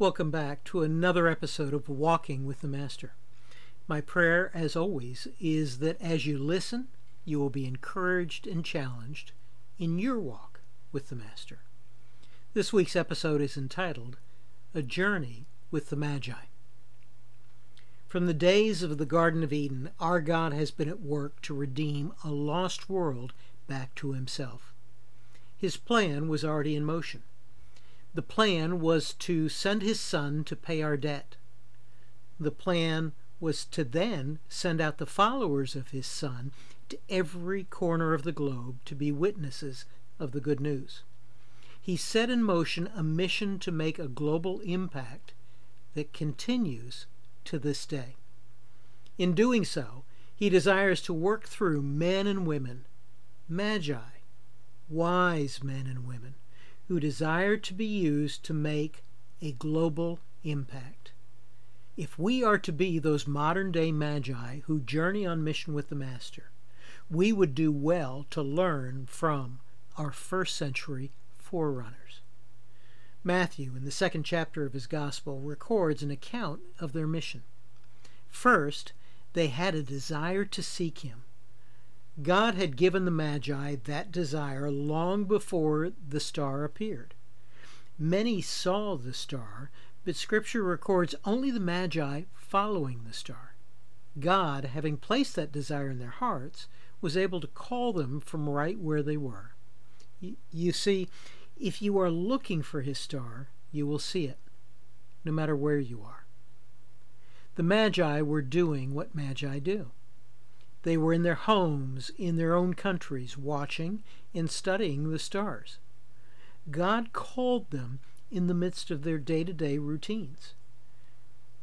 Welcome back to another episode of Walking with the Master. My prayer, as always, is that as you listen, you will be encouraged and challenged in your walk with the Master. This week's episode is entitled A Journey with the Magi. From the days of the Garden of Eden, our God has been at work to redeem a lost world back to himself. His plan was already in motion. The plan was to send his son to pay our debt. The plan was to then send out the followers of his son to every corner of the globe to be witnesses of the good news. He set in motion a mission to make a global impact that continues to this day. In doing so, he desires to work through men and women, magi, wise men and women, who desire to be used to make a global impact. If we are to be those modern day magi who journey on mission with the Master, we would do well to learn from our first century forerunners. Matthew, in the second chapter of his Gospel, records an account of their mission. First, they had a desire to seek him. God had given the Magi that desire long before the star appeared. Many saw the star, but Scripture records only the Magi following the star. God, having placed that desire in their hearts, was able to call them from right where they were. You see, if you are looking for his star, you will see it, no matter where you are. The Magi were doing what Magi do. They were in their homes, in their own countries, watching and studying the stars. God called them in the midst of their day to day routines.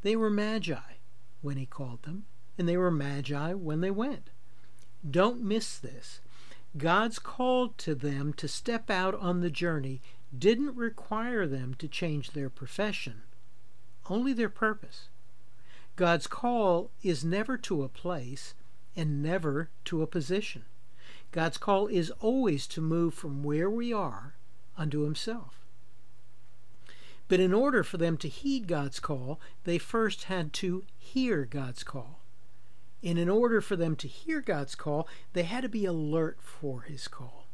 They were magi when He called them, and they were magi when they went. Don't miss this. God's call to them to step out on the journey didn't require them to change their profession, only their purpose. God's call is never to a place, and never to a position. God's call is always to move from where we are unto Himself. But in order for them to heed God's call, they first had to hear God's call. And in order for them to hear God's call, they had to be alert for His call.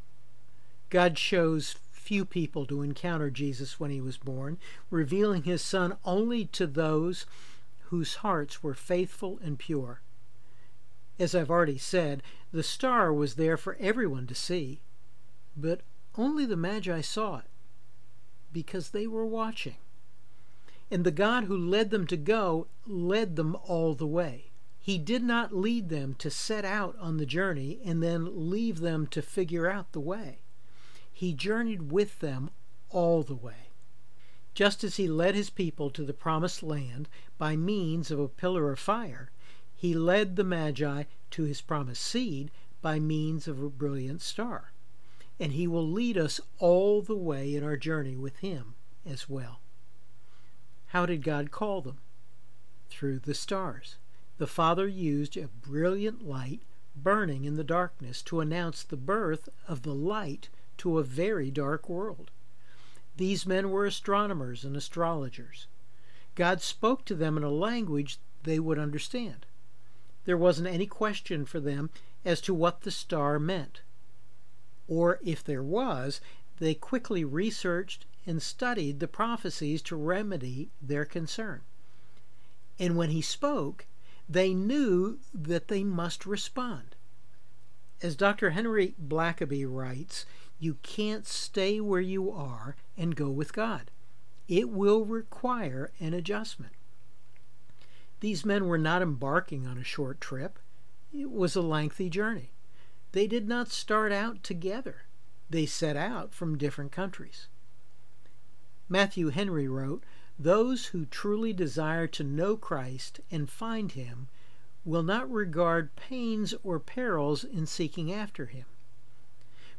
God chose few people to encounter Jesus when he was born, revealing his Son only to those whose hearts were faithful and pure. As I've already said, the star was there for everyone to see, but only the Magi saw it because they were watching. And the God who led them to go led them all the way. He did not lead them to set out on the journey and then leave them to figure out the way. He journeyed with them all the way. Just as he led his people to the promised land by means of a pillar of fire, he led the Magi to his promised seed by means of a brilliant star. And he will lead us all the way in our journey with him as well. How did God call them? Through the stars. The Father used a brilliant light burning in the darkness to announce the birth of the light to a very dark world. These men were astronomers and astrologers. God spoke to them in a language they would understand. There wasn't any question for them as to what the star meant. Or if there was, they quickly researched and studied the prophecies to remedy their concern. And when he spoke, they knew that they must respond. As Dr. Henry Blackaby writes, you can't stay where you are and go with God. It will require an adjustment. These men were not embarking on a short trip. It was a lengthy journey. They did not start out together. They set out from different countries. Matthew Henry wrote, Those who truly desire to know Christ and find him will not regard pains or perils in seeking after him.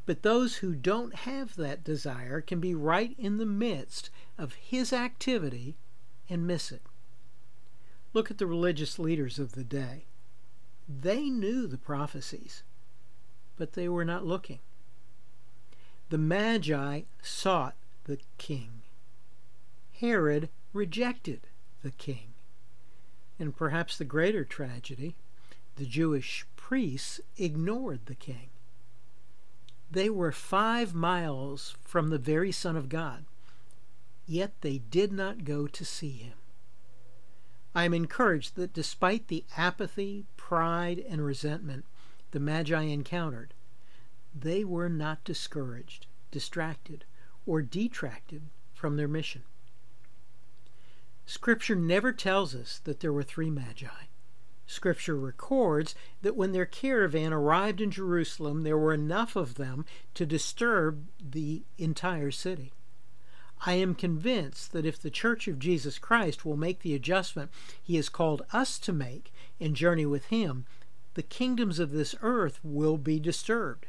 But those who don't have that desire can be right in the midst of his activity and miss it. Look at the religious leaders of the day. They knew the prophecies, but they were not looking. The Magi sought the king. Herod rejected the king. And perhaps the greater tragedy, the Jewish priests ignored the king. They were five miles from the very Son of God, yet they did not go to see him. I am encouraged that despite the apathy, pride, and resentment the Magi encountered, they were not discouraged, distracted, or detracted from their mission. Scripture never tells us that there were three Magi. Scripture records that when their caravan arrived in Jerusalem, there were enough of them to disturb the entire city. I am convinced that if the Church of Jesus Christ will make the adjustment He has called us to make and journey with Him, the kingdoms of this earth will be disturbed,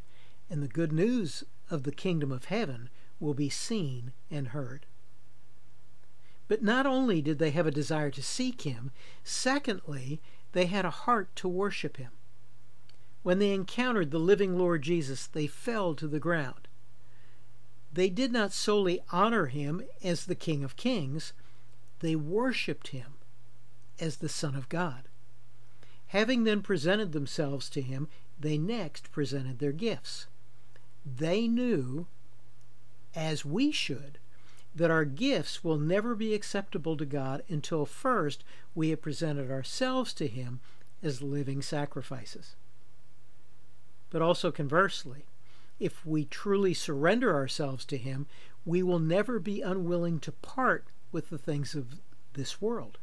and the good news of the kingdom of heaven will be seen and heard. But not only did they have a desire to seek Him, secondly, they had a heart to worship Him. When they encountered the living Lord Jesus, they fell to the ground. They did not solely honor Him as the King of Kings, they worshiped Him as the Son of God. Having then presented themselves to Him, they next presented their gifts. They knew, as we should, that our gifts will never be acceptable to God until first we have presented ourselves to Him as living sacrifices. But also conversely, if we truly surrender ourselves to Him, we will never be unwilling to part with the things of this world,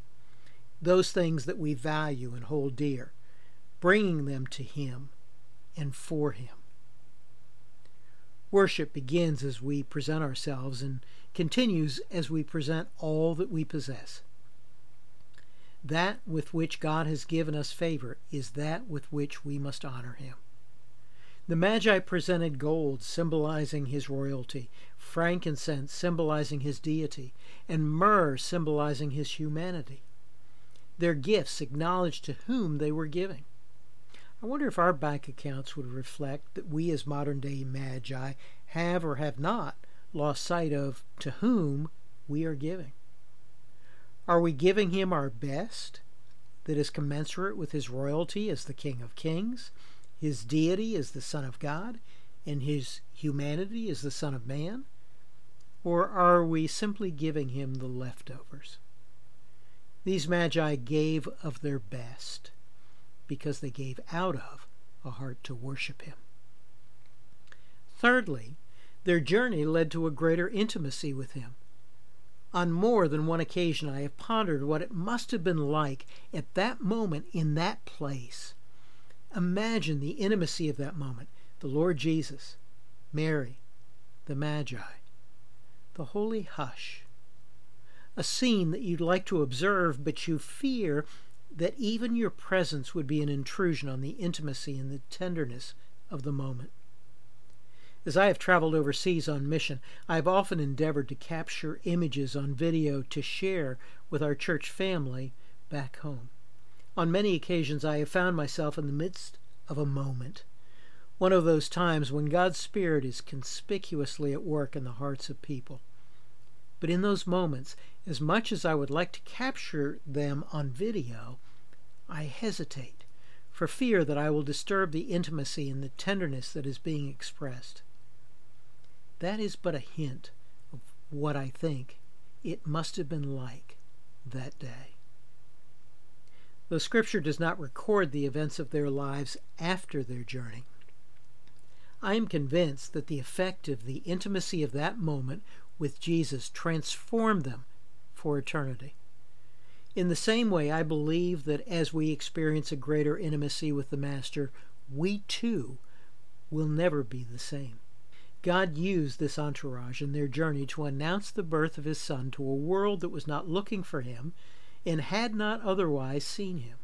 those things that we value and hold dear, bringing them to Him and for Him. Worship begins as we present ourselves and continues as we present all that we possess. That with which God has given us favor is that with which we must honor him. The Magi presented gold, symbolizing his royalty, frankincense, symbolizing his deity, and myrrh, symbolizing his humanity. Their gifts acknowledged to whom they were giving. I wonder if our bank accounts would reflect that we, as modern day magi, have or have not lost sight of to whom we are giving. Are we giving him our best that is commensurate with his royalty as the King of Kings, his deity as the Son of God, and his humanity as the Son of Man? Or are we simply giving him the leftovers? These magi gave of their best because they gave out of a heart to worship him. Thirdly, their journey led to a greater intimacy with him. On more than one occasion, I have pondered what it must have been like at that moment in that place. Imagine the intimacy of that moment the Lord Jesus, Mary, the Magi, the holy hush. A scene that you'd like to observe, but you fear that even your presence would be an intrusion on the intimacy and the tenderness of the moment. As I have traveled overseas on mission, I have often endeavored to capture images on video to share with our church family back home. On many occasions, I have found myself in the midst of a moment, one of those times when God's Spirit is conspicuously at work in the hearts of people. But in those moments, as much as I would like to capture them on video, I hesitate for fear that I will disturb the intimacy and the tenderness that is being expressed. That is but a hint of what I think it must have been like that day. Though Scripture does not record the events of their lives after their journey, I am convinced that the effect of the intimacy of that moment with Jesus transformed them for eternity. In the same way, I believe that as we experience a greater intimacy with the Master, we too will never be the same. God used this entourage in their journey to announce the birth of his Son to a world that was not looking for him and had not otherwise seen him.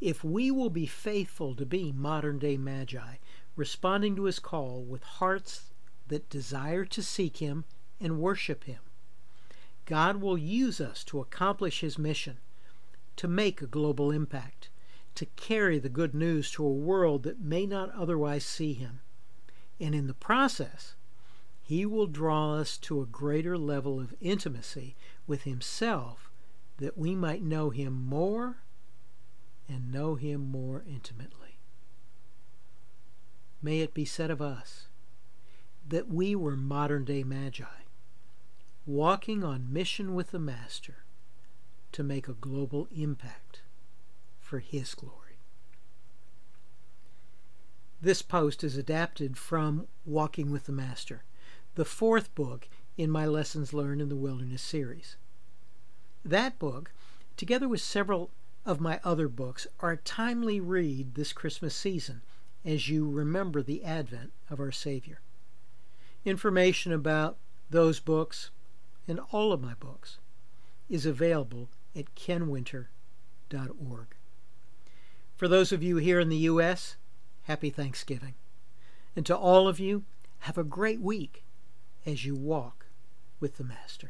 If we will be faithful to be modern day magi, responding to his call with hearts that desire to seek him and worship Him. God will use us to accomplish His mission, to make a global impact, to carry the good news to a world that may not otherwise see Him. And in the process, He will draw us to a greater level of intimacy with Himself that we might know Him more and know Him more intimately. May it be said of us that we were modern day magi, walking on mission with the Master to make a global impact for His glory. This post is adapted from Walking with the Master the fourth book in my Lessons Learned in the Wilderness series. That book, together with several of my other books, are a timely read this Christmas season as you remember the advent of our Savior. Information about those books and all of my books is available at kenwinter.org. For those of you here in the U.S., happy Thanksgiving. And to all of you, have a great week as you walk with the Master.